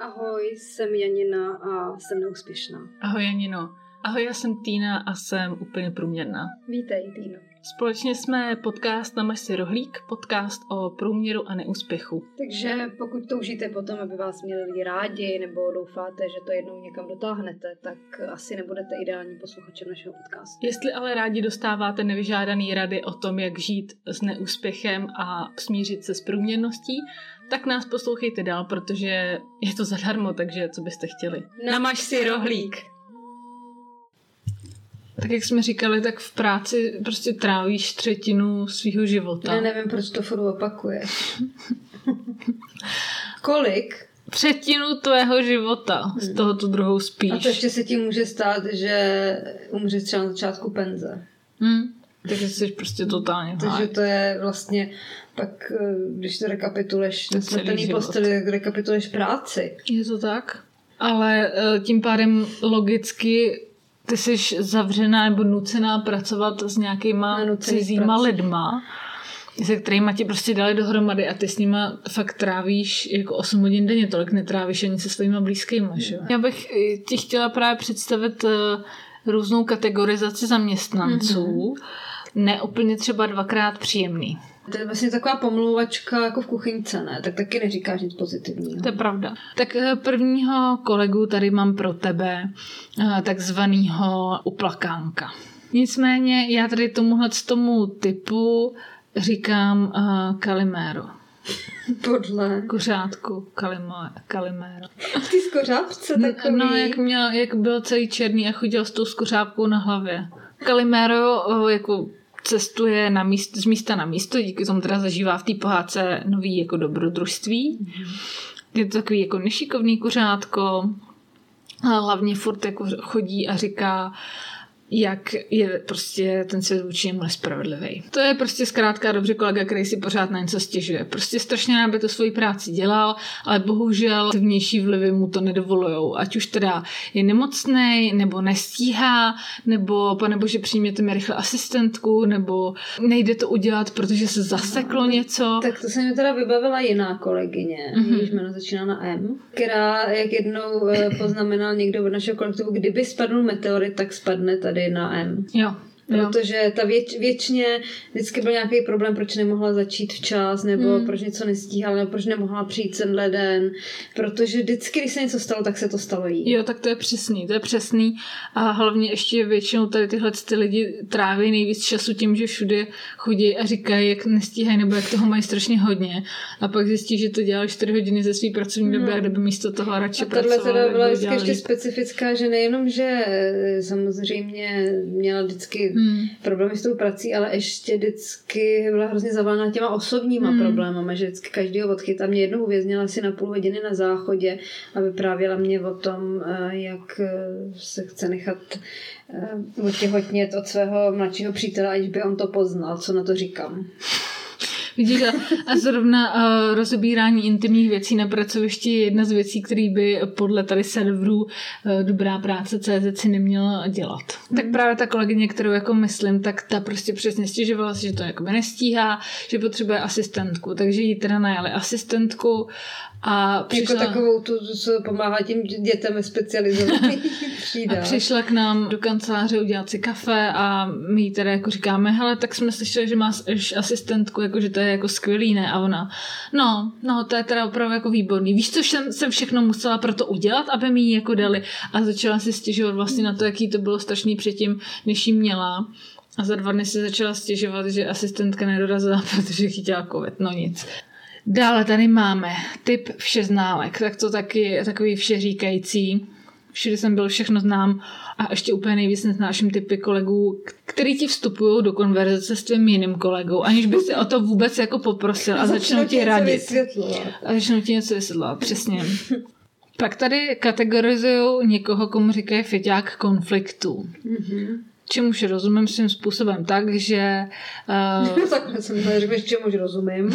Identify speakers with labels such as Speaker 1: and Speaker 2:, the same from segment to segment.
Speaker 1: Ahoj, jsem Janina a jsem neúspěšná.
Speaker 2: Ahoj Janino. Ahoj, já jsem Týna a jsem úplně průměrná.
Speaker 1: Vítej, Týno.
Speaker 2: Společně jsme podcast na si rohlík, podcast o průměru a neúspěchu.
Speaker 1: Takže pokud toužíte potom, aby vás měli lidi rádi, nebo doufáte, že to jednou někam dotáhnete, tak asi nebudete ideální posluchačem našeho podcastu.
Speaker 2: Jestli ale rádi dostáváte nevyžádaný rady o tom, jak žít s neúspěchem a smířit se s průměrností, tak nás poslouchejte dál, protože je to zadarmo, takže co byste chtěli.
Speaker 1: Namaž si rohlík.
Speaker 2: Tak jak jsme říkali, tak v práci prostě trávíš třetinu svého života.
Speaker 1: Já nevím, proč to furt opakuješ. Kolik?
Speaker 2: Třetinu tvého života, z toho tu druhou spíš.
Speaker 1: A to ještě se ti může stát, že umřeš třeba na začátku penze.
Speaker 2: Hmm. Takže jsi prostě totálně
Speaker 1: Takže to je vlastně pak, eh, když to rekapituluješ na smrtelný posteli, tak rekapituluješ práci.
Speaker 2: Je to tak? Ale eh, tím pádem logicky ty jsi zavřená nebo nucená pracovat s nějakýma cizíma prací. lidma, se kterými ti prostě dali dohromady a ty s nima fakt trávíš jako 8 hodin denně, tolik netrávíš ani se svými blízkými. Že? Já bych ti chtěla právě představit eh, různou kategorizaci zaměstnanců, mm-hmm. ne úplně třeba dvakrát příjemný.
Speaker 1: To je vlastně taková pomluvačka jako v kuchyňce, ne? Tak taky neříkáš nic pozitivního.
Speaker 2: To je pravda. Tak eh, prvního kolegu tady mám pro tebe, eh, takzvanýho uplakánka. Nicméně já tady tomuhle tomu typu říkám uh, Kalimero.
Speaker 1: Podle?
Speaker 2: Kuřátku, Kalimero.
Speaker 1: Ty skořápce takový?
Speaker 2: No, jak, měl, jak byl celý černý a chodil s tou skořápkou na hlavě. Kalimero jako cestuje na míst, z místa na místo, díky tomu teda zažívá v té pohádce nový jako dobrodružství. Mm-hmm. Je to takový jako nešikovný kuřátko, a hlavně furt jako chodí a říká, jak je prostě ten svět vůči němu nespravedlivý. To je prostě zkrátka dobře kolega, který si pořád na něco stěžuje. Prostě strašně aby to svoji práci dělal, ale bohužel vnější vlivy mu to nedovolují. Ať už teda je nemocný, nebo nestíhá, nebo pane bože přijměte mi rychle asistentku, nebo nejde to udělat, protože se zaseklo no, něco.
Speaker 1: Tak to se mi teda vybavila jiná kolegyně, mm-hmm. jejíž jméno začíná na M, která jak jednou eh, poznamenal někdo od našeho kolektivu, kdyby spadl meteorit, tak spadne tady tady na M.
Speaker 2: Jo.
Speaker 1: Protože ta věč, věčně vždycky byl nějaký problém, proč nemohla začít včas, nebo hmm. proč něco nestíhala, nebo proč nemohla přijít tenhle den. Protože vždycky, když se něco stalo, tak se to stalo jí.
Speaker 2: Jo, tak to je přesný, to je přesný. A hlavně ještě většinou tady tyhle ty lidi tráví nejvíc času tím, že všude chodí a říkají, jak nestíhají, nebo jak toho mají strašně hodně. A pak zjistí, že to dělali 4 hodiny ze své pracovní doby, hmm. a kdyby místo toho radši.
Speaker 1: A tohle teda byla vždycky ještě specifická, že nejenom, že eh, samozřejmě měla vždycky hmm. problémy s tou prací, ale ještě vždycky byla hrozně zavalená těma osobníma hmm. problémy, že vždycky každý ho odchytá. Mě jednou uvěznila si na půl hodiny na záchodě a vyprávěla mě o tom, eh, jak eh, se chce nechat eh, otěhotnět od svého mladšího přítele, aniž by on to poznal. Co na to říkám?
Speaker 2: Vidíš, a, a zrovna uh, rozebírání intimních věcí na pracovišti je jedna z věcí, které by podle tady serverů uh, Dobrá práce CZ si neměla dělat. Tak právě ta kolegyně, kterou jako myslím, tak ta prostě přesně stěžovala si, že to jako nestíhá, že potřebuje asistentku, takže jí teda najali asistentku a
Speaker 1: jako přišla... Jako takovou tu, co pomáhá tím dětem specializovaný
Speaker 2: A přišla k nám do kanceláře udělat si kafe a my jí teda jako říkáme, hele, tak jsme slyšeli, že máš asistentku, jako že to je jako skvělý, ne? A ona, no, no, to je teda opravdu jako výborný. Víš, co jsem, jsem všechno musela pro to udělat, aby mi ji jako dali. A začala si stěžovat vlastně na to, jaký to bylo strašný předtím, než jí měla. A za dva dny se začala stěžovat, že asistentka nedorazila, protože chytila covid. No nic. Dále tady máme typ všeználek, tak to taky je takový všeříkající. Všude jsem byl, všechno znám a ještě úplně nejvíc nesnáším typy kolegů, který ti vstupují do konverzace s tvým jiným kolegou, aniž by si o to vůbec jako poprosil a začnou ti radit. A začnou ti něco vysvětlovat, přesně. Pak tady kategorizují někoho, komu říkají feťák konfliktu. Mm-hmm čemuž rozumím svým způsobem tak, že...
Speaker 1: Uh, tak jsem řekl, čemuž rozumím. uh,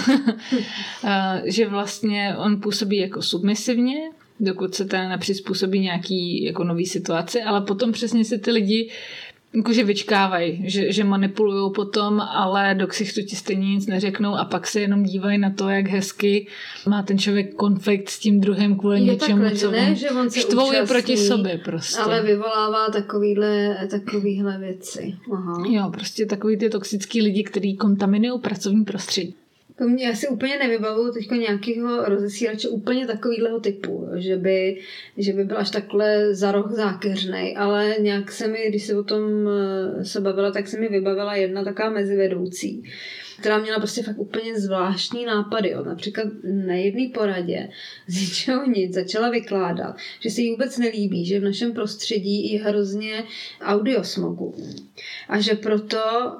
Speaker 2: že vlastně on působí jako submisivně, dokud se ten nepřizpůsobí nějaký jako nový situaci, ale potom přesně si ty lidi jakože vyčkávají, že, že manipulují potom, ale do ksichtu ti stejně nic neřeknou a pak se jenom dívají na to, jak hezky má ten člověk konflikt s tím druhým kvůli je něčemu, takhle, co
Speaker 1: ne, že on se
Speaker 2: štvou je proti sobě prostě.
Speaker 1: Ale vyvolává takovýhle, takovýhle věci. Aha.
Speaker 2: Jo, prostě takový ty toxický lidi, kteří kontaminují pracovní prostředí.
Speaker 1: To mě asi úplně nevybavuju teď nějakého rozesílače úplně takového typu, že by, že by byl až takhle za roh zákeřnej, ale nějak se mi, když se o tom eh, se bavila, tak se mi vybavila jedna taková mezivedoucí, která měla prostě fakt úplně zvláštní nápady. Jo. Například na jedné poradě z ničeho nic začala vykládat, že se jí vůbec nelíbí, že v našem prostředí je hrozně audiosmogu. A že proto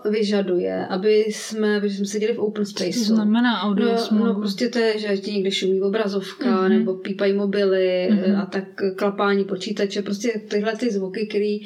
Speaker 1: vyžaduje, aby jsme, aby jsme seděli v open spaceu. Co
Speaker 2: to znamená audiosmogu?
Speaker 1: No, no prostě to je, že ti někde šumí obrazovka, mm-hmm. nebo pípají mobily mm-hmm. a tak klapání počítače, prostě tyhle ty zvuky, které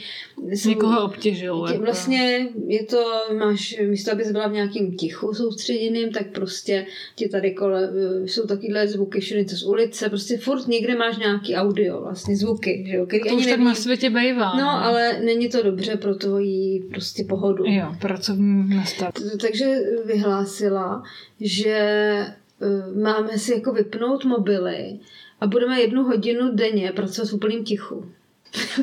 Speaker 2: Někoho obtěžují.
Speaker 1: Jako. Vlastně je to, máš, místo aby byla v nějakým tichu soustředěným, tak prostě ti tady kole, jsou takovýhle zvuky všude z ulice, prostě furt někde máš nějaký audio, vlastně zvuky, že jo, který
Speaker 2: to ani už neví. tak na světě bejvá.
Speaker 1: No, ale není to dobře pro tvoji prostě pohodu.
Speaker 2: Jo, pracovní nastav.
Speaker 1: Takže vyhlásila, že e, máme si jako vypnout mobily a budeme jednu hodinu denně pracovat v úplným tichu.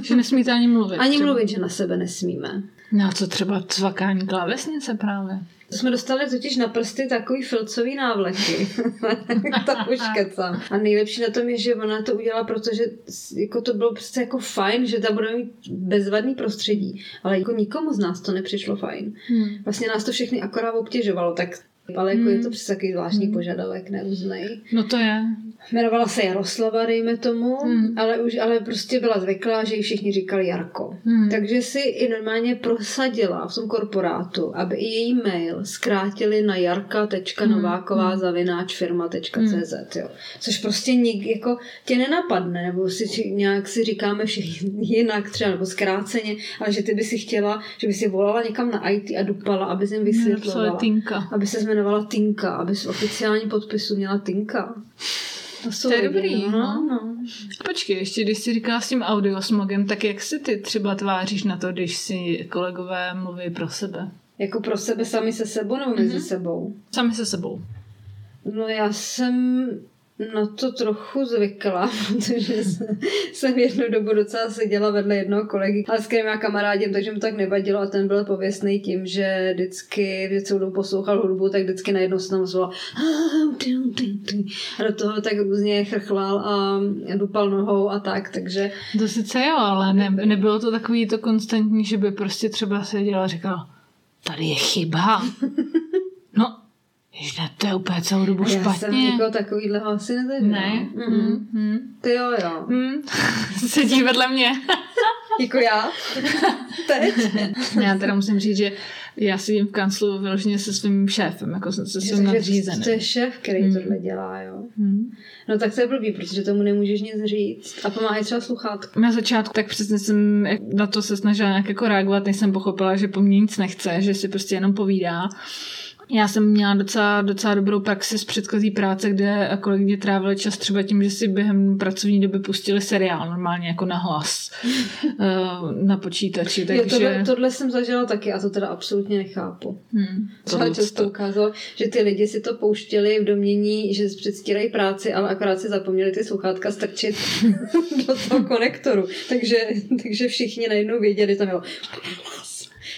Speaker 2: Že nesmíte ani mluvit.
Speaker 1: Ani třeba. mluvit, že na sebe nesmíme.
Speaker 2: No a co třeba cvakání klávesnice právě?
Speaker 1: To jsme dostali totiž na prsty takový filcový návleky. to už kecám. A nejlepší na tom je, že ona to udělala, protože jako to bylo prostě jako fajn, že tam budeme mít bezvadný prostředí. Ale jako nikomu z nás to nepřišlo fajn. Hmm. Vlastně nás to všechny akorát obtěžovalo, tak ale jako hmm. je to přes takový zvláštní hmm. požadavek, neuznej.
Speaker 2: No to je.
Speaker 1: Jmenovala se Jaroslava, dejme tomu, hmm. ale už ale prostě byla zvyklá, že ji všichni říkali Jarko. Hmm. Takže si i normálně prosadila v tom korporátu, aby i její mail zkrátili na jarka.nováková hmm. zavináč firma.cz, jo. Což prostě nik, jako tě nenapadne, nebo si nějak si říkáme všichni jinak třeba, nebo zkráceně, ale že ty by si chtěla, že by si volala někam na IT a dupala, aby jim vysvětlovala. Aby se jmenovala Tinka, aby z oficiální podpisu měla Tinka.
Speaker 2: To, jsou to je dobrý, no, no. no. Počkej, ještě když jsi říká s tím audiosmogem, tak jak si ty třeba tváříš na to, když si kolegové mluví pro sebe?
Speaker 1: Jako pro sebe sami se sebou nebo mezi mm-hmm. sebou?
Speaker 2: Sami se sebou.
Speaker 1: No já jsem na to trochu zvykla, protože jsem jednu dobu docela seděla vedle jednoho kolegy, ale s kterým já kamarádím, takže mu tak nevadilo a ten byl pověstný tím, že vždycky, když celou dobu poslouchal hudbu, tak vždycky najednou se tam zvolal a do toho tak různě chrchlal a dupal nohou a tak, takže...
Speaker 2: To sice jo, ale ne, nebylo to takový to konstantní, že by prostě třeba seděla a říkala, tady je chyba. Jež ne, to je úplně celou dobu špatně. Já jsem
Speaker 1: někoho takovýhleho asi nezažila.
Speaker 2: Ne? Mm-hmm. Mm-hmm.
Speaker 1: Ty jo, jo.
Speaker 2: Mm. Sedí vedle mě.
Speaker 1: jako já? Teď?
Speaker 2: já teda musím říct, že já sedím v kanclu vyloženě se svým šéfem, jako se svým nadřízeným.
Speaker 1: To je šéf, který mm. tohle dělá, jo. Mm. No tak to je blbý, protože tomu nemůžeš nic říct. A pomáhají třeba sluchátko.
Speaker 2: Na začátku tak přesně jsem na to se snažila nějak jako reagovat, než jsem pochopila, že po mně nic nechce, že si prostě jenom povídá. Já jsem měla docela, docela dobrou praxi z předchozí práce, kde kolegyně trávili čas třeba tím, že si během pracovní doby pustili seriál normálně jako na hlas eh, na počítači. Takže... Jo,
Speaker 1: tohle, tohle, jsem zažila taky a to teda absolutně nechápu. Hmm, třeba často ukázalo, že ty lidi si to pouštěli v domění, že předstírají práci, ale akorát si zapomněli ty sluchátka strčit do toho konektoru. Takže, takže všichni najednou věděli, tam jo,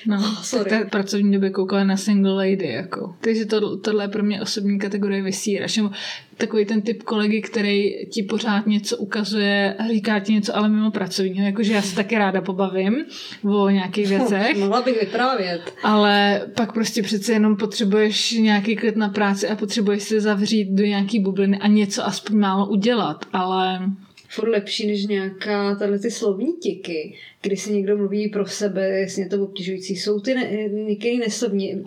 Speaker 2: No, oh, sorry. tak pracovní době koukala na single lady, jako. Takže to, tohle je pro mě osobní kategorie vysírač. Nebo takový ten typ kolegy, který ti pořád něco ukazuje, říká ti něco, ale mimo pracovního. Jakože já se taky ráda pobavím o nějakých věcech.
Speaker 1: Mohla bych vyprávět.
Speaker 2: Ale pak prostě přece jenom potřebuješ nějaký klid na práci a potřebuješ se zavřít do nějaký bubliny a něco aspoň málo udělat. Ale
Speaker 1: furt lepší než nějaká tahle ty slovní tiky, kdy si někdo mluví pro sebe, jasně to obtěžující. Jsou ty ne, některý neslovní.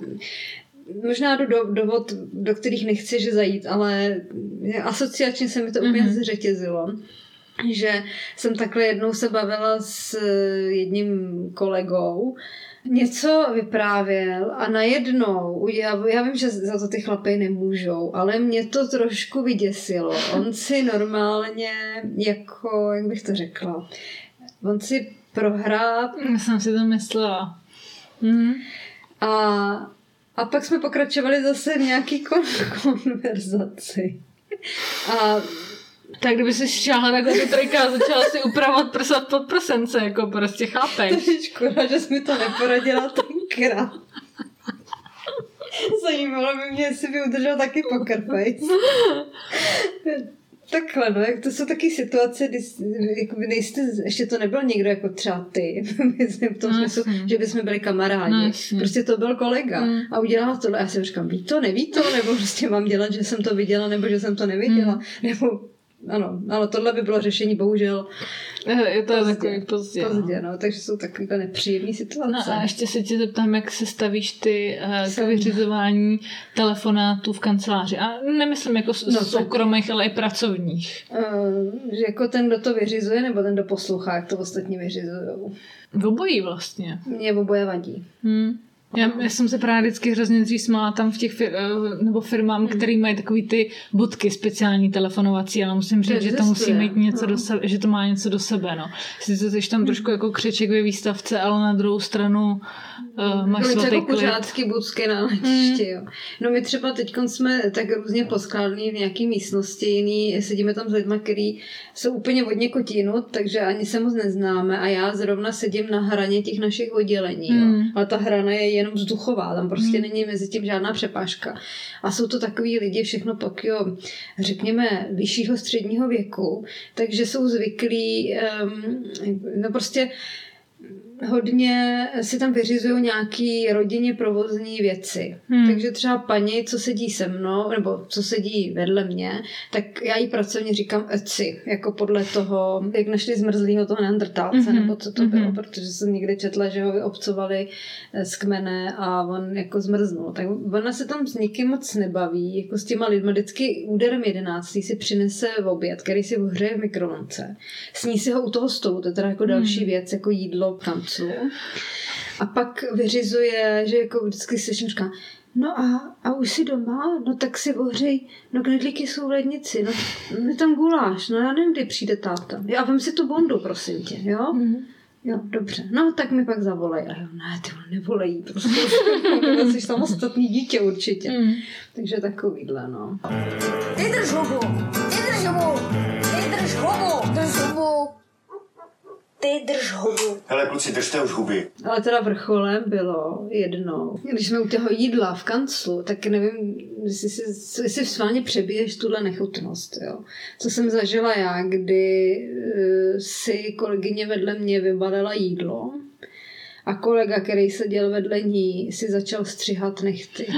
Speaker 1: Možná do dovod, do kterých nechci že zajít, ale asociačně se mi to úplně mm-hmm. zřetězilo že jsem takhle jednou se bavila s jedním kolegou, něco vyprávěl a najednou, já, já vím, že za to ty chlapy nemůžou, ale mě to trošku vyděsilo. On si normálně, jako, jak bych to řekla, on si prohrál...
Speaker 2: Já jsem si to myslela.
Speaker 1: Mm. A, a pak jsme pokračovali zase v nějaký kon- konverzaci. A
Speaker 2: tak kdyby si šáhla takhle do trojka a začala si upravovat prsa pod prsence, jako prostě chápeš.
Speaker 1: To je škoda, že jsi mi to neporadila tenkrát. Zajímalo by mě, jestli by udržel taky poker face. Takhle, no, jak to jsou taky situace, kdy jakoby nejste, ještě to nebyl někdo jako třeba ty, myslím v tom no, smyslu, že bychom byli kamarádi. No, prostě to byl kolega mm. a udělal tohle. Já si říkám, ví to, neví to, nebo prostě mám dělat, že jsem to viděla, nebo že jsem to neviděla, mm. nebo ano, ale tohle by bylo řešení, bohužel.
Speaker 2: Je to pozdě, takový pozdě.
Speaker 1: Pozdě, no. no takže jsou takové nepříjemné situace.
Speaker 2: No a ještě se tě zeptám, jak se stavíš ty uh, k vyřizování telefonátů v kanceláři. A nemyslím jako no, soukromých, tak... ale i pracovních.
Speaker 1: Uh, že jako ten, kdo to vyřizuje, nebo ten, kdo poslouchá, jak to ostatní vyřizují.
Speaker 2: V obojí vlastně.
Speaker 1: Mně oboje vadí.
Speaker 2: Hmm. Já, já jsem se právě vždycky hrozně dřív smála tam v těch fir, eh, nebo firmám, hmm. který mají takový ty budky speciální telefonovací, ale musím říct, že to musí mít něco no. do sebe, že to má něco do sebe, no. Sice jsi tam hmm. trošku jako křeček ve výstavce, ale na druhou stranu uh, máš svatý
Speaker 1: jako pořádky budky na letišti, hmm. jo. No my třeba teď jsme tak různě poskládní v nějaké místnosti, jiný, sedíme tam s lidmi, který jsou úplně od někud jinut, takže ani se moc neznáme a já zrovna sedím na hraně těch našich oddělení, hmm. jo. Ale ta hrana je jenom vzduchová, tam prostě hmm. není mezi tím žádná přepážka. A jsou to takový lidi, všechno pak, jo, řekněme, vyššího středního věku, takže jsou zvyklí, um, no prostě hodně si tam vyřizují nějaký rodině provozní věci. Hmm. Takže třeba paní, co sedí se mnou, nebo co sedí vedle mě, tak já jí pracovně říkám eci, jako podle toho, jak našli zmrzlýho toho neandrtálce, hmm. nebo co to hmm. bylo, protože jsem někdy četla, že ho vyobcovali z kmene a on jako zmrznul. Tak ona se tam s nikým moc nebaví, jako s těma lidmi. Vždycky úderem jedenáctý si přinese v oběd, který si ohřeje v mikrovlnce. Sní si ho u toho stolu, to je teda jako další hmm. věc, jako jídlo tam kanclu a pak vyřizuje, že jako vždycky slyším, říká, no a, a už si doma, no tak si ohřej, no knedlíky jsou v lednici, no my tam guláš, no já nevím, kdy přijde táta. Jo, a vem si tu bondu, prosím tě, jo? Mm-hmm. Jo, dobře. No, tak mi pak zavolej. A jo, ne, ty nevolejí, prostě. jsi samostatný dítě určitě. Mm. Takže takovýhle, no. Vydrž hubu! Vydrž hubu! Vydrž hubu! Vydrž hubu! Ty drž hubu.
Speaker 3: Hele, kluci, držte už huby.
Speaker 1: Ale teda vrcholem bylo jednou, když jsme u toho jídla v kanclu, tak nevím, jestli si, jestli sválně přebiješ tuhle nechutnost, jo. Co jsem zažila já, kdy uh, si kolegyně vedle mě vybalila jídlo a kolega, který seděl vedle ní, si začal střihat nechty.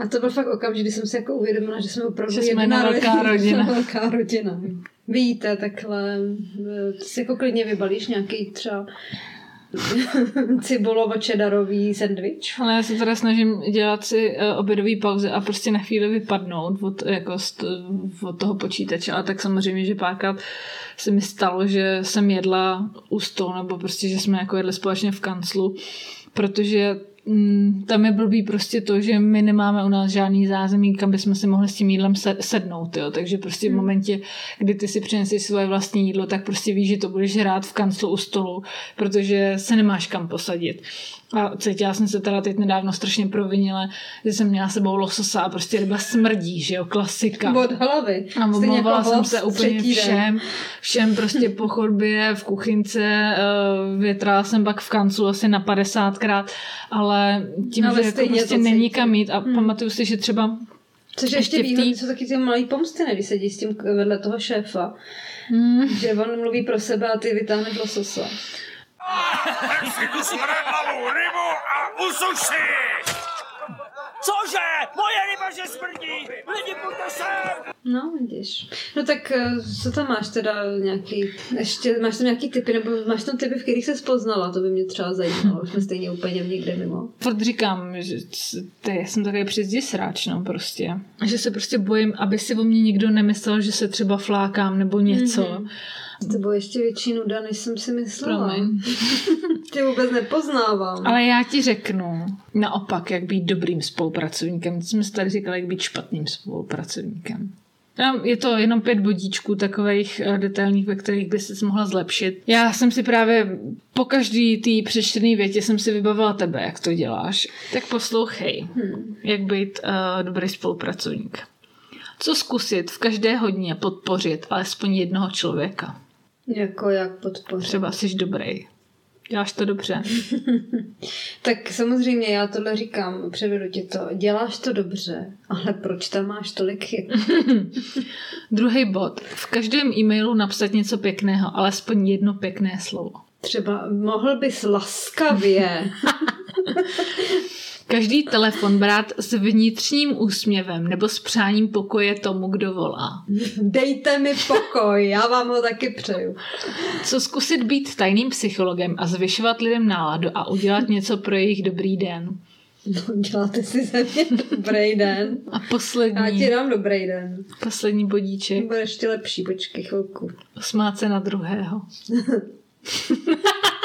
Speaker 1: A to byl fakt okamžik, kdy jsem si jako uvědomila, že jsme opravdu
Speaker 2: že jsme jedna velká rodina.
Speaker 1: velká rodina víte, takhle eh, si jako klidně vybalíš nějaký třeba cibulovo-čedarový sendvič.
Speaker 2: Ale já se teda snažím dělat si uh, obědový pauzy a prostě na chvíli vypadnout od, jako st, od toho počítače. A tak samozřejmě, že párkrát se mi stalo, že jsem jedla u stolu, nebo prostě, že jsme jako jedli společně v kanclu, protože Mm, tam je blbý prostě to, že my nemáme u nás žádný zázemí, kam bychom si mohli s tím jídlem sednout, jo. takže prostě v hmm. momentě, kdy ty si přineseš svoje vlastní jídlo, tak prostě víš, že to budeš hrát v kanclu u stolu, protože se nemáš kam posadit. A cítila jsem se teda teď nedávno strašně provinile, že jsem měla sebou lososa a prostě ryba smrdí, že jo, klasika.
Speaker 1: Od hlavy.
Speaker 2: A omlouvala jsem se úplně všem, všem prostě po chodbě, v kuchynce, eh, větrala jsem pak v kanclu asi na 50krát, ale tím, ale že jako prostě není kam jít a hmm. pamatuju si, že třeba
Speaker 1: Což ještě, ještě výhody tý... jsou taky ty malý pomsty, ne, když sedí s tím vedle toho šéfa. Hmm. Že on mluví pro sebe a ty vytáhneš lososa. Smradlavou rybu a usuši! Cože? Moje ryba, že smrdí! Lidi, pojďte sem! No, vidíš. No tak eh, co tam máš teda nějaký, ještě máš tam nějaký typy, nebo máš tam typy, v kterých se spoznala, to by mě třeba zajímalo, už jsme stejně úplně někde mimo.
Speaker 2: Furt říkám, že ty, jsem takový přizdi sráč, no prostě. Že se prostě bojím, aby si o mě nikdo nemyslel, že se třeba flákám nebo něco. Mm-hmm
Speaker 1: to bylo ještě větší nuda, než jsem si myslela. Promiň. Tě vůbec nepoznávám.
Speaker 2: Ale já ti řeknu naopak, jak být dobrým spolupracovníkem. Ty jsme tady říkali, jak být špatným spolupracovníkem. Je to jenom pět bodíčků takových eh, detailních, ve kterých by se mohla zlepšit. Já jsem si právě po každý té přečtené větě jsem si vybavila tebe, jak to děláš. Tak poslouchej, hmm. jak být uh, dobrý spolupracovník. Co zkusit v každé hodině podpořit alespoň jednoho člověka?
Speaker 1: Jako jak podpořit?
Speaker 2: Třeba jsi dobrý. Děláš to dobře.
Speaker 1: tak samozřejmě já tohle říkám, převedu ti to. Děláš to dobře, ale proč tam máš tolik chyb?
Speaker 2: Druhý bod. V každém e-mailu napsat něco pěkného, alespoň jedno pěkné slovo.
Speaker 1: Třeba mohl bys laskavě.
Speaker 2: Každý telefon brát s vnitřním úsměvem nebo s přáním pokoje tomu, kdo volá.
Speaker 1: Dejte mi pokoj, já vám ho taky přeju.
Speaker 2: Co zkusit být tajným psychologem a zvyšovat lidem náladu a udělat něco pro jejich dobrý den.
Speaker 1: No, děláte si ze mě dobrý den.
Speaker 2: A poslední.
Speaker 1: Já ti dám dobrý den.
Speaker 2: Poslední bodíček.
Speaker 1: Bude ještě lepší, počkej chvilku.
Speaker 2: Smát se na druhého.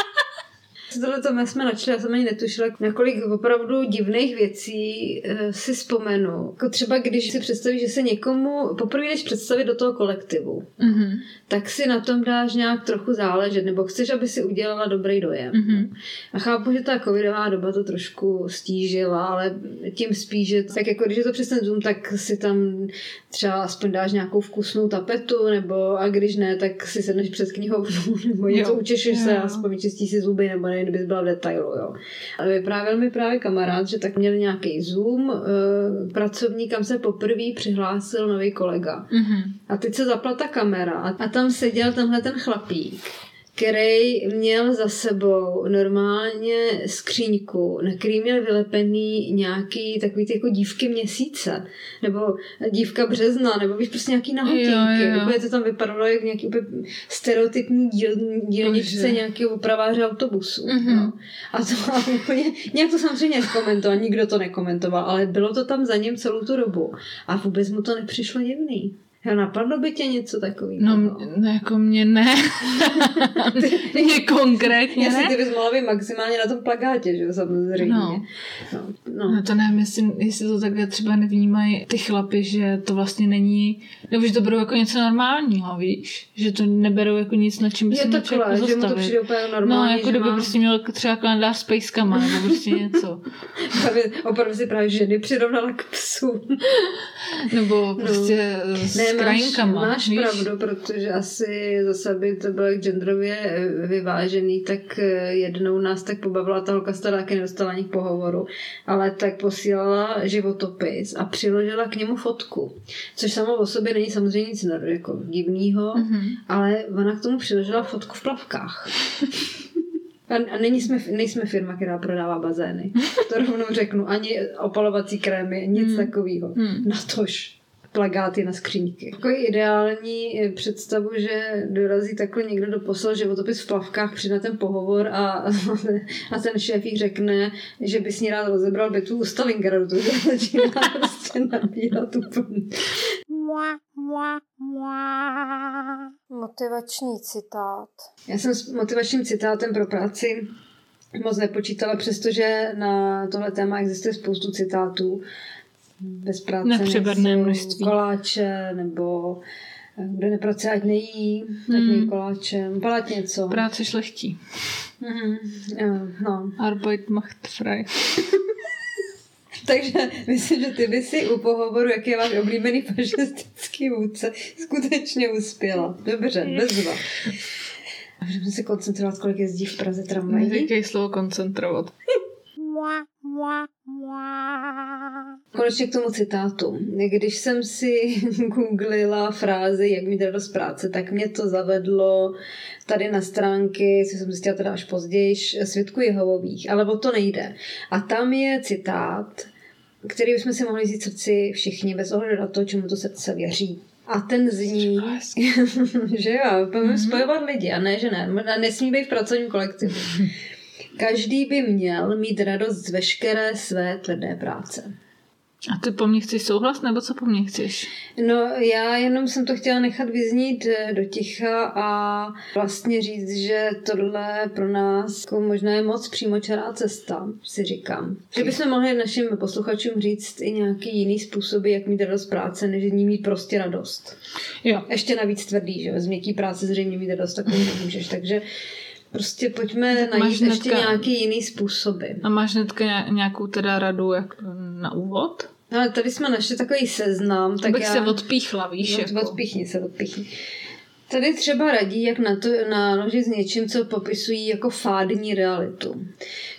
Speaker 1: Tohle to jsme načali, já jsem ani netušila, na kolik opravdu divných věcí uh, si vzpomenu. Jako třeba když si představíš, že se někomu poprvé jdeš představit do toho kolektivu, mm-hmm. tak si na tom dáš nějak trochu záležet, nebo chceš, aby si udělala dobrý dojem. Mm-hmm. A chápu, že ta covidová doba to trošku stížila, ale tím spíš, že tak jako když je to přes ten Zoom, tak si tam třeba aspoň dáš nějakou vkusnou tapetu, nebo a když ne, tak si sedneš před knihovnou, nebo něco učešeš se, aspoň vyčistíš si zuby, nebo ne, kdybys byla v detailu, jo. Ale vyprávěl mi právě kamarád, že tak měl nějaký Zoom, uh, pracovník, kam se poprvé přihlásil nový kolega. Mm-hmm. A teď se zapla ta kamera a, a tam seděl tenhle ten chlapík který měl za sebou normálně skříňku, na který měl vylepený nějaký takový ty jako dívky měsíce, nebo dívka března, nebo víš, prostě nějaký nahotinky. Úplně to tam vypadalo jak nějaký úplně stereotypní díl, dílničce nějakého opraváře autobusu. Mm-hmm. No. A to a úplně, nějak to samozřejmě nekomentoval, nikdo to nekomentoval, ale bylo to tam za něm celou tu dobu. A vůbec mu to nepřišlo divný. Jo, napadlo by tě něco takového?
Speaker 2: No, no jako mě ne. mě konkrétně
Speaker 1: ne. ty bys mohla být maximálně na tom plagátě, že jo, samozřejmě. No.
Speaker 2: No, no. no to nevím, jestli, jestli to takhle třeba nevnímají ty chlapy, že to vlastně není, nebo že to berou jako něco normálního, víš? Že to neberou jako nic, na čím by se
Speaker 1: měl jako že mu to přijde úplně normální.
Speaker 2: No, jako kdyby má... prostě měl třeba kalendář s pejskama, nebo prostě něco.
Speaker 1: právě, opravdu si právě ženy přirovnala k psu.
Speaker 2: nebo prostě no. ne, s krajinkama.
Speaker 1: Máš víš? pravdu, protože asi zase, aby to bylo genderově eh, vyvážený, tak eh, jednou nás tak pobavila ta holka, která taky nedostala ani k pohovoru, ale tak posílala životopis a přiložila k němu fotku, což samo o sobě není samozřejmě nic jako divného, mm-hmm. ale ona k tomu přiložila fotku v plavkách. A, a není jsme, nejsme firma, která prodává bazény. To rovnou řeknu. Ani opalovací krémy, nic hmm. takového. Hmm. Natož plagáty na skříňky. Takový ideální představu, že dorazí takhle někdo do posel životopis v plavkách, přijde na ten pohovor a, a ten šéf jí řekne, že by s ní rád rozebral bytu u Stalingradu, že začíná prostě nabírat úplně. Motivační citát. Já jsem s motivačním citátem pro práci moc nepočítala, přestože na tohle téma existuje spoustu citátů bez práce
Speaker 2: Nepřeberné množství.
Speaker 1: koláče, nebo eh, kdo nepracuje, ať nejí, hmm. ať nejí koláčem, palat něco.
Speaker 2: Práce šlechtí.
Speaker 1: Mm-hmm. No.
Speaker 2: Arbeit macht frei.
Speaker 1: Takže myslím, že ty by si u pohovoru, jaký je váš oblíbený fašistický vůdce, skutečně uspěla. Dobře, bezva. Můžeme se koncentrovat, kolik jezdí v Praze tramvají.
Speaker 2: Neříkej slovo koncentrovat.
Speaker 1: Konečně k tomu citátu. Když jsem si googlila frázi, jak mít radost práce, tak mě to zavedlo tady na stránky, co jsem zjistila teda až později, Svědku Jehovových, ale o to nejde. A tam je citát, který bychom si mohli vzít srdci všichni, bez ohledu na to, čemu to srdce věří. A ten zní, že jo, budeme mm-hmm. spojovat lidi, a ne, že ne. A nesmí být v pracovním kolektivu. Každý by měl mít radost z veškeré své tvrdé práce.
Speaker 2: A ty po mně chceš souhlas, nebo co po mně chceš?
Speaker 1: No, já jenom jsem to chtěla nechat vyznít eh, do ticha a vlastně říct, že tohle pro nás jako možná je moc přímočará cesta, si říkám. Že bychom mohli našim posluchačům říct i nějaký jiný způsoby, jak mít radost práce, než ní mít prostě radost.
Speaker 2: Jo.
Speaker 1: Ještě navíc tvrdý, že z měkký práce zřejmě mít radost takový nemůžeš, takže Prostě pojďme tak najít ještě netka, nějaký jiný způsoby.
Speaker 2: A máš hnedka nějakou teda radu jak na úvod?
Speaker 1: No, ale tady jsme našli takový seznam. Tak
Speaker 2: bych já... se odpíchla, víš?
Speaker 1: Od, jako. Odpíchni se, odpíchni. Tady třeba radí, jak na to naložit s něčím, co popisují jako fádní realitu.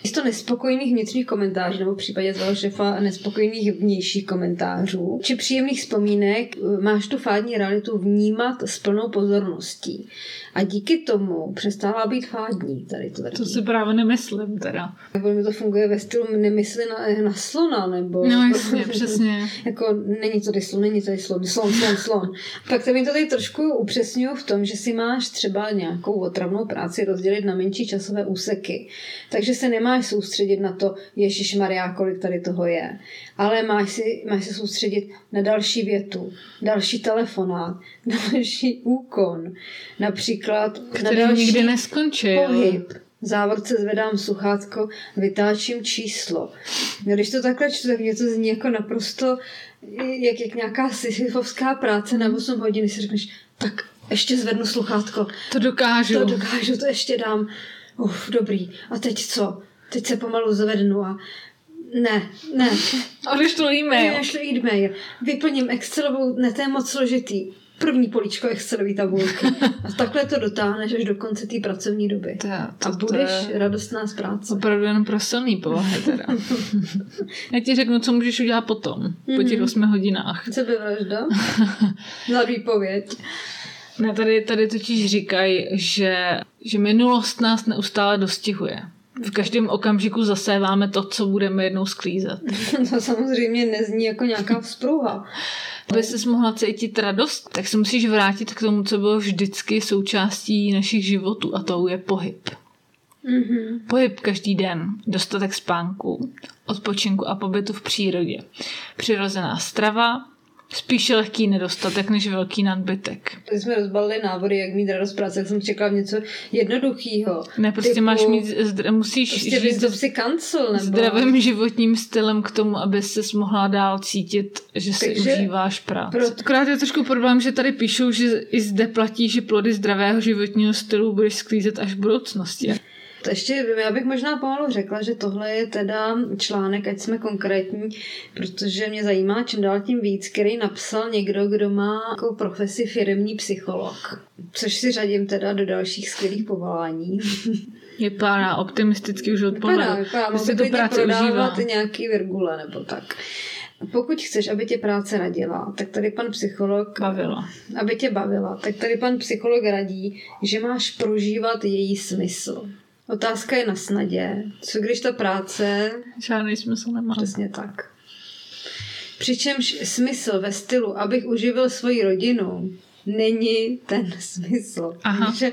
Speaker 1: Místo nespokojených vnitřních komentářů, nebo v případě tvého šefa nespokojených vnějších komentářů, či příjemných vzpomínek, máš tu fádní realitu vnímat s plnou pozorností. A díky tomu přestává být fádní tady to
Speaker 2: To si právě nemyslím teda.
Speaker 1: Nebo mi to funguje ve stylu nemysli na, na slona, nebo...
Speaker 2: No jasně, přesně.
Speaker 1: jako není tady slon, není tady slon, slon, slon, slon. Pak to mi to tady trošku upřesňuju v tom, že si máš třeba nějakou otravnou práci rozdělit na menší časové úseky. Takže se nemáš soustředit na to, Ježíš Maria, kolik tady toho je. Ale máš, si, máš se soustředit na další větu, další telefonát, další úkon. Například
Speaker 2: Který na další nikdy neskončí.
Speaker 1: Pohyb. V závorce zvedám sluchátko, vytáčím číslo. Když to takhle čtu, tak mě to zní jako naprosto jak, jak nějaká sisyfovská práce na 8 hodin, si řekneš, tak ještě zvednu sluchátko.
Speaker 2: To dokážu.
Speaker 1: To dokážu, to ještě dám. Uf, dobrý. A teď co? Teď se pomalu zvednu a ne, ne.
Speaker 2: A když to e-mail.
Speaker 1: Odešlu e-mail. Vyplním Excelovou, ne, to je moc složitý. První poličko Excelový tabulky. A takhle to dotáhneš až do konce té pracovní doby. To, to, a budeš to je... radostná z práce.
Speaker 2: Opravdu jenom pro silný povahy teda. Já ti řeknu, co můžeš udělat potom, mm-hmm. po těch mhm. osmi hodinách.
Speaker 1: Sebevražda? Za výpověď.
Speaker 2: Ne, tady, tady totiž říkají, že, že minulost nás neustále dostihuje. V každém okamžiku zaséváme to, co budeme jednou sklízet.
Speaker 1: to samozřejmě nezní jako nějaká vzpruha.
Speaker 2: Aby se mohla cítit radost, tak se musíš vrátit k tomu, co bylo vždycky součástí našich životů a to je pohyb. Mm-hmm. Pohyb každý den, dostatek spánku, odpočinku a pobytu v přírodě. Přirozená strava, Spíše lehký nedostatek než velký nadbytek.
Speaker 1: Když jsme rozbalili návody, jak mít radost práce, tak jsem čekala něco jednoduchého.
Speaker 2: Ne, prostě typu, máš mít, zdra, musíš
Speaker 1: prostě žít si kancel, nebo...
Speaker 2: zdravým životním stylem k tomu, aby se mohla dál cítit, že si Takže užíváš práci. Pro... Akorát je trošku problém, že tady píšou, že i zde platí, že plody zdravého životního stylu budeš sklízet až v budoucnosti.
Speaker 1: To ještě, já bych možná pomalu řekla, že tohle je teda článek, ať jsme konkrétní, protože mě zajímá čím dál tím víc, který napsal někdo, kdo má jako profesi firmní psycholog. Což si řadím teda do dalších skvělých povolání.
Speaker 2: Vypadá optimisticky už od Vypadá,
Speaker 1: vypadá. Mohl to práce užívá. nějaký virgule nebo tak. Pokud chceš, aby tě práce radila, tak tady pan psycholog...
Speaker 2: Bavila.
Speaker 1: Aby tě bavila, tak tady pan psycholog radí, že máš prožívat její smysl. Otázka je na snadě. Co když ta práce...
Speaker 2: Žádný smysl nemá.
Speaker 1: Přesně tak. Přičemž smysl ve stylu, abych uživil svoji rodinu, není ten smysl. Aha. Takže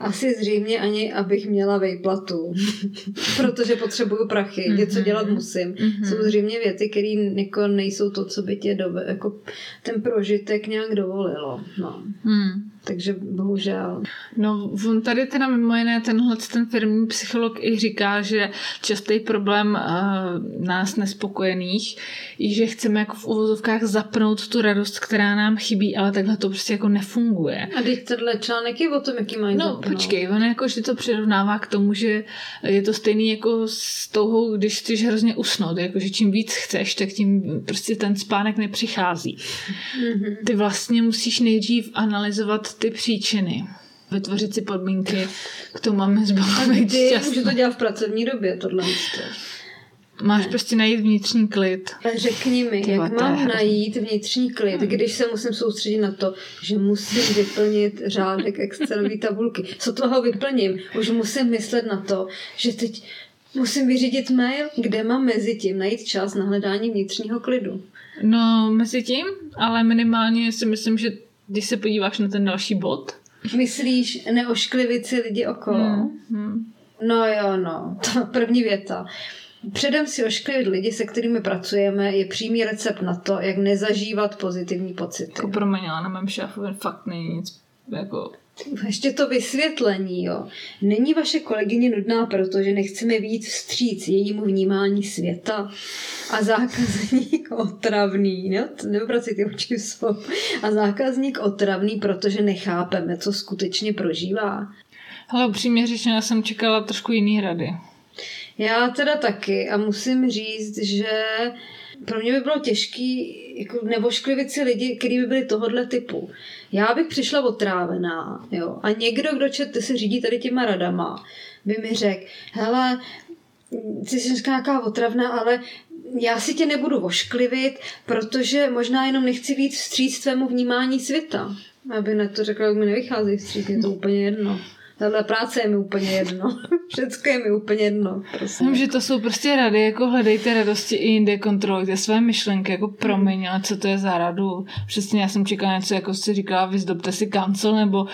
Speaker 1: asi zřejmě ani, abych měla vejplatu, protože potřebuju prachy, mm-hmm. něco dělat musím. Mm-hmm. Jsou zřejmě věty, které jako nejsou to, co by tě do, jako ten prožitek nějak dovolilo. No. Mm. Takže bohužel.
Speaker 2: No, on tady teda mimo jiné tenhle ten firmní psycholog i říká, že častý problém uh, nás nespokojených je, že chceme jako v uvozovkách zapnout tu radost, která nám chybí, ale takhle to prostě jako nefunguje.
Speaker 1: A teď tenhle článek je o tom, jaký mají
Speaker 2: No, zapnout. počkej, on jako, že to přirovnává k tomu, že je to stejný jako s touhou, když chceš hrozně usnout, jako že čím víc chceš, tak tím prostě ten spánek nepřichází. Mm-hmm. Ty vlastně musíš nejdřív analyzovat ty příčiny. Vytvořit si podmínky k tomu, máme zbavit
Speaker 1: šťastný. Může to dělat v pracovní době, tohle místo.
Speaker 2: Máš ne. prostě najít vnitřní klid.
Speaker 1: Řekni mi, Tyva, jak mám najít vnitřní klid, když se musím soustředit na to, že musím vyplnit řádek Excelové tabulky. Co toho vyplním? Už musím myslet na to, že teď musím vyřídit mail, kde mám mezi tím najít čas na hledání vnitřního klidu.
Speaker 2: No, mezi tím, ale minimálně si myslím, že když se podíváš na ten další bod.
Speaker 1: Myslíš neošklivit si lidi okolo? Hmm, hmm. No jo, no. To první věta. Předem si ošklivit lidi, se kterými pracujeme, je přímý recept na to, jak nezažívat pozitivní pocity.
Speaker 2: Jako pro mě, na mém šéfovi fakt není nic jako
Speaker 1: ještě to vysvětlení, jo. Není vaše kolegyně nudná, protože nechceme víc vstříc jejímu vnímání světa a zákazník otravný, ne? Neobracet ty oči jsou. A zákazník otravný, protože nechápeme, co skutečně prožívá.
Speaker 2: Ale upřímně řečeno, já jsem čekala trošku jiný rady.
Speaker 1: Já teda taky a musím říct, že pro mě by bylo těžký jako nevošklivit si lidi, kteří by byli tohohle typu. Já bych přišla otrávená, jo, a někdo, kdo čet, si řídí tady těma radama, by mi řekl, hele, ty jsi nějaká otravná, ale já si tě nebudu vošklivit, protože možná jenom nechci víc vstříc tvému vnímání světa. Aby na to řekla, mi nevychází vstříc, je to úplně jedno. Tahle práce je mi úplně jedno. Všecko je mi úplně jedno.
Speaker 2: Prosím. že to jsou prostě rady, jako hledejte radosti i jinde, kontrolujte své myšlenky, jako promiň, ale co to je za radu? Přesně já jsem čekala něco, jako si říkala, vyzdobte si kancel, nebo uh,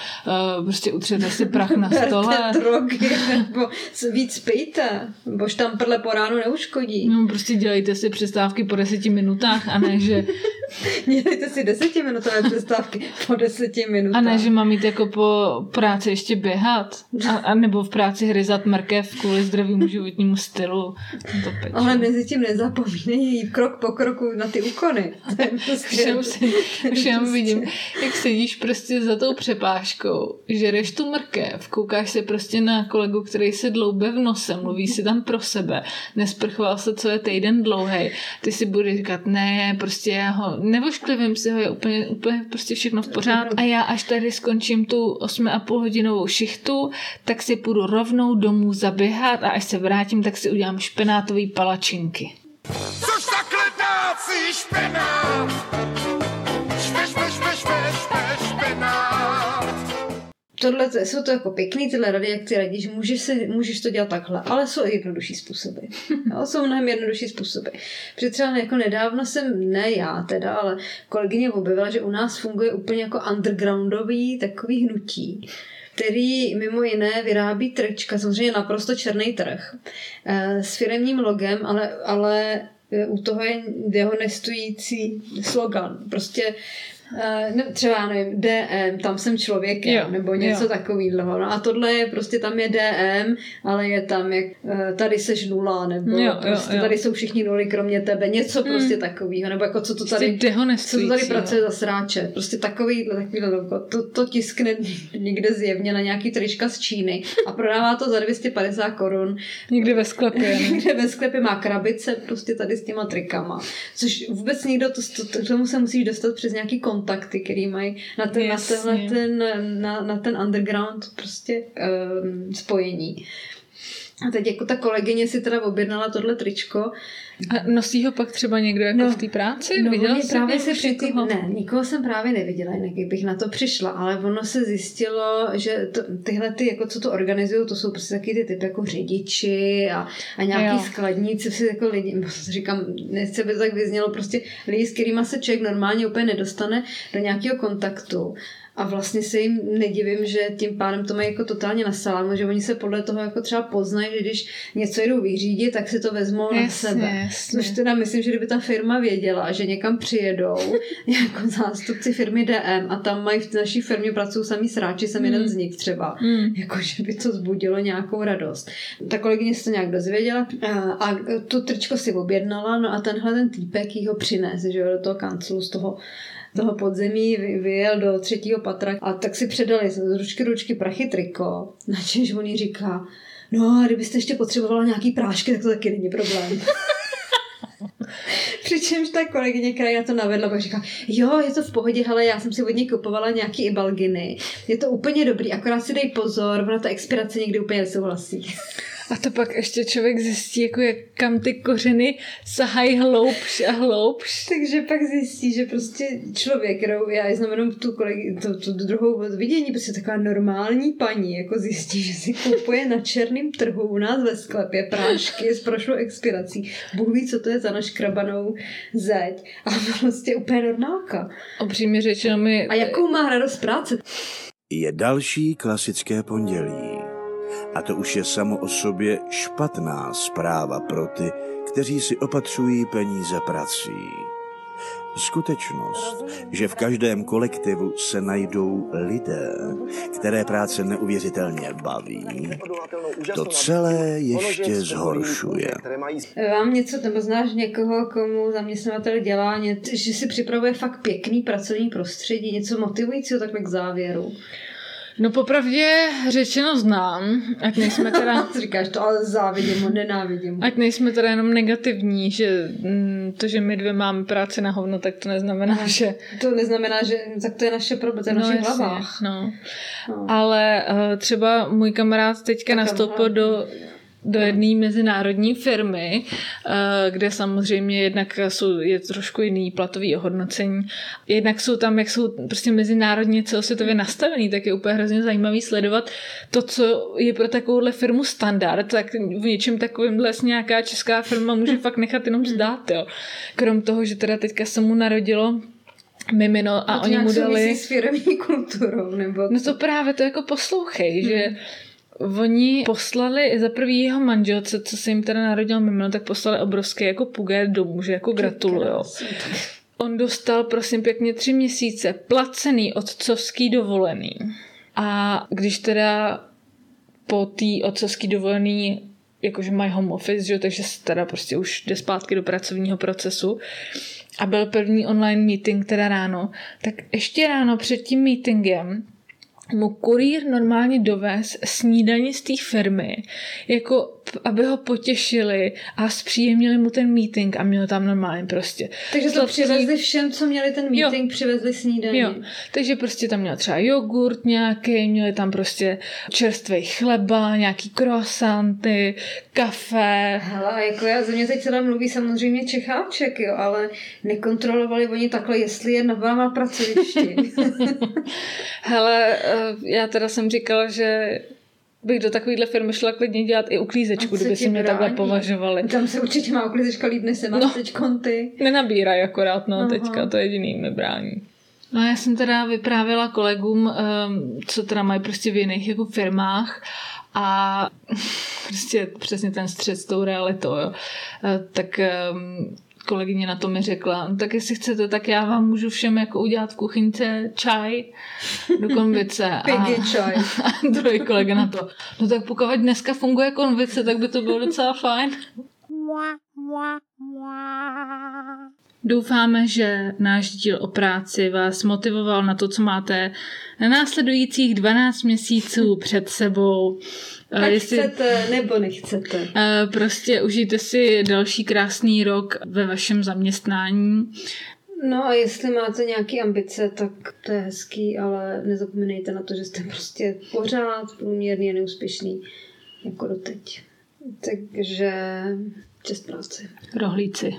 Speaker 2: prostě utřete si prach na stole.
Speaker 1: drogy, nebo víc pijte, bož tam prle po ránu neuškodí.
Speaker 2: No, prostě dělejte si přestávky po deseti minutách, a ne, že...
Speaker 1: dělejte si desetiminutové přestávky po deseti minutách.
Speaker 2: A ne, že mám mít jako po práci ještě běhat dělat. A, a nebo v práci hryzat mrkev kvůli zdravému životnímu stylu.
Speaker 1: To Ale mezi tím nezapomínej jít krok po kroku na ty úkony.
Speaker 2: Prostě, už jenom vidím, jak sedíš prostě za tou přepážkou, žereš tu mrkev, koukáš se prostě na kolegu, který se dloube v nose, mluví si tam pro sebe, nesprchoval se, co je týden dlouhý. Ty si budeš říkat, ne, prostě já ho nevošklivím si ho, je úplně, úplně prostě všechno v pořádku. A já až tady skončím tu 8,5 hodinovou šichtu, cestu, tak si půjdu rovnou domů zaběhat a až se vrátím, tak si udělám špenátový palačinky. Což takhle dácí špenát?
Speaker 1: Špe, špe, špe, špe, špe, špenát. Tohle jsou to jako pěkný tyhle rady, jak ty radíš, můžeš, se, můžeš to dělat takhle, ale jsou i jednodušší způsoby. Jo, jsou mnohem jednodušší způsoby. Protože třeba jako nedávno jsem, ne já teda, ale kolegyně objevila, že u nás funguje úplně jako undergroundový takový hnutí který mimo jiné vyrábí trčka, samozřejmě naprosto černý trh, eh, s firemním logem, ale, ale eh, u toho je jeho nestojící slogan. Prostě Uh, ne, třeba, nevím, DM, tam jsem člověkem, jo, nebo něco jo. takového. No a tohle je prostě, tam je DM, ale je tam, jak uh, tady seš nula, nebo jo, prostě jo, jo. tady jsou všichni nuly, kromě tebe, něco mm. prostě takového, nebo jako co to prostě tady, co to tady pracuje za sráče. Prostě takový, takový logo. To, to tiskne někde zjevně na nějaký trička z Číny a prodává to za 250 korun.
Speaker 2: Někde ve sklepě.
Speaker 1: někde ve sklepě má krabice prostě tady s těma trikama. Což vůbec někdo, to, to, k tomu se musíš dostat přes nějaký kontakty, který mají na ten, na, tenhle, ten, na, na ten underground prostě um, spojení. A teď jako ta kolegyně si teda objednala tohle tričko.
Speaker 2: A nosí ho pak třeba někdo jako no, v té práci?
Speaker 1: No, Viděla jsi právě se při tý... Ne, nikoho jsem právě neviděla, jinak bych na to přišla, ale ono se zjistilo, že to, tyhle ty, jako co to organizují, to jsou prostě taky ty typy jako řidiči a, a nějaký jo. skladníci, si jako lidi, říkám, nechce by to tak vyznělo, prostě lidi, s kterými se člověk normálně úplně nedostane do nějakého kontaktu a vlastně se jim nedivím, že tím pádem to mají jako totálně na salámu, že oni se podle toho jako třeba poznají, že když něco jdou vyřídit, tak si to vezmou jasně, na sebe. Jasně. Což teda myslím, že kdyby ta firma věděla, že někam přijedou jako zástupci firmy DM a tam mají v naší firmě pracují samý sráči, jsem mm. jeden z nich třeba, mm. jako že by to zbudilo nějakou radost. Ta kolegyně se to nějak dozvěděla a, a tu tričko si objednala, no a tenhle ten týpek jí ho přines, že jo, do toho kanclu z toho toho podzemí vyjel do třetího patra a tak si předali z ručky ručky prachy triko, na čemž on říká, no a kdybyste ještě potřebovala nějaký prášky, tak to taky není problém. Přičemž ta kolegyně, která na to navedla, pak říká, jo, je to v pohodě, hele, já jsem si od něj kupovala nějaký ibalginy. Je to úplně dobrý, akorát si dej pozor, ona ta expirace někdy úplně nesouhlasí.
Speaker 2: A to pak ještě člověk zjistí, jako jak, kam ty kořeny sahají hloubš a hloubš.
Speaker 1: Takže pak zjistí, že prostě člověk, kterou já znamenám tu, kolegy, tu, tu druhou vidění, prostě taková normální paní, jako zjistí, že si kupuje na černém trhu u nás ve sklepě prášky s prošlou expirací. Bůh ví, co to je za naškrabanou zeď. A prostě úplně normálka.
Speaker 2: Upřímně řečeno mi...
Speaker 1: A jakou má radost práce?
Speaker 3: Je další klasické pondělí. A to už je samo o sobě špatná zpráva pro ty, kteří si opatřují peníze prací. Skutečnost, že v každém kolektivu se najdou lidé, které práce neuvěřitelně baví, to celé ještě zhoršuje.
Speaker 1: Vám něco, nebo znáš někoho, komu zaměstnavatel dělá, že si připravuje fakt pěkný pracovní prostředí, něco motivujícího takhle k závěru?
Speaker 2: No popravdě řečeno znám, ať nejsme teda...
Speaker 1: Říkáš to, ale závidím ho, nenávidím
Speaker 2: Ať nejsme teda jenom negativní, že mm, to, že my dvě máme práci na hovno, tak to neznamená, no, že...
Speaker 1: To neznamená, že tak to je naše problém, to je no, naše hlavách.
Speaker 2: No. no. Ale uh, třeba můj kamarád teďka tak nastoupil do do jedné mezinárodní firmy, eh, kde samozřejmě jednak jsou, je trošku jiný platový ohodnocení. Jednak jsou tam, jak jsou prostě mezinárodně celosvětově nastavený, tak je úplně hrozně zajímavý sledovat to, co je pro takovouhle firmu standard, tak v něčem takovým vlastně nějaká česká firma může fakt nechat jenom zdát, jo. Krom toho, že teda teďka se mu narodilo mimino a to oni mu dali...
Speaker 1: s firmní kulturou, nebo...
Speaker 2: No to právě to jako poslouchej, hmm. že Oni poslali za prvý jeho manželce, co se jim teda narodil mimo, tak poslali obrovský jako pugé domů, že jako gratuluju. On dostal, prosím pěkně, tři měsíce placený otcovský dovolený. A když teda po té otcovský dovolený jakože mají home office, že, takže se teda prostě už jde zpátky do pracovního procesu a byl první online meeting teda ráno, tak ještě ráno před tím meetingem mu kurýr normálně dovez snídaní z té firmy, jako aby ho potěšili a zpříjemnili mu ten meeting a měl tam normálně prostě.
Speaker 1: Takže to přivezli všem, co měli ten meeting, jo. přivezli snídaní. Jo.
Speaker 2: Takže prostě tam měl třeba jogurt nějaký, měli tam prostě čerstvý chleba, nějaký croissanty, kafe.
Speaker 1: Hele, jako já ze mě teď celá mluví samozřejmě Čecháček, jo, ale nekontrolovali oni takhle, jestli je na na pracovišti.
Speaker 2: Hele, já teda jsem říkala, že bych do takovéhle firmy šla klidně dělat i uklízečku, kdyby si mě brání. takhle považovali.
Speaker 1: Tam se určitě má uklízečka líbne se má no, teď konty.
Speaker 2: Nenabírají akorát, no Aha. teďka, to jediný mi brání. No já jsem teda vyprávěla kolegům, um, co teda mají prostě v jiných jako firmách a prostě přesně ten střed s tou realitou, jo. Uh, tak um, kolegyně na to mi řekla, no tak jestli chcete, tak já vám můžu všem jako udělat v kuchyňce čaj do konvice.
Speaker 1: a, čaj.
Speaker 2: A druhý kolega na to, no tak pokud dneska funguje konvice, tak by to bylo docela fajn. Doufáme, že náš díl o práci vás motivoval na to, co máte na následujících 12 měsíců před sebou.
Speaker 1: Ať jestli, chcete nebo nechcete.
Speaker 2: Prostě užijte si další krásný rok ve vašem zaměstnání.
Speaker 1: No a jestli máte nějaké ambice, tak to je hezký, ale nezapomeňte na to, že jste prostě pořád průměrně neúspěšný jako doteď. Takže čest práci.
Speaker 2: Rohlíci.